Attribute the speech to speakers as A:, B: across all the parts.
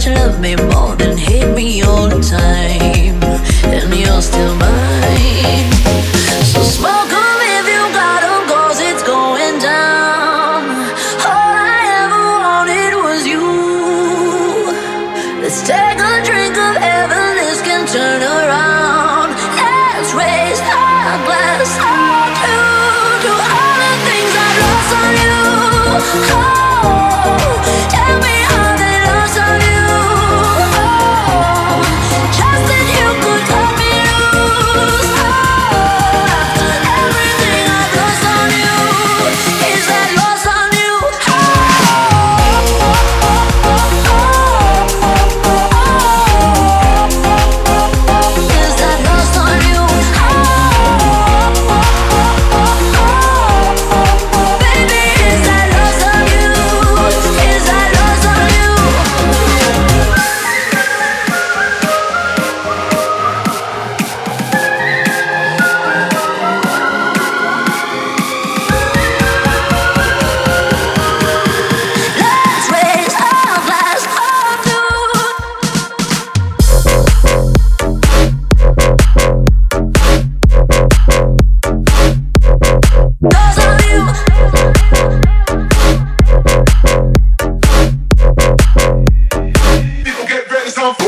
A: that you love me more than hate me all the time. And you're still mine. So smoke on if you got them, cause it's going down. All I ever wanted was you. Let's take a drink of heaven, this can turn around. Let's raise our glass up to, to all the things I've lost on you. Oh,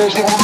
A: Yes!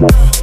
B: smoke.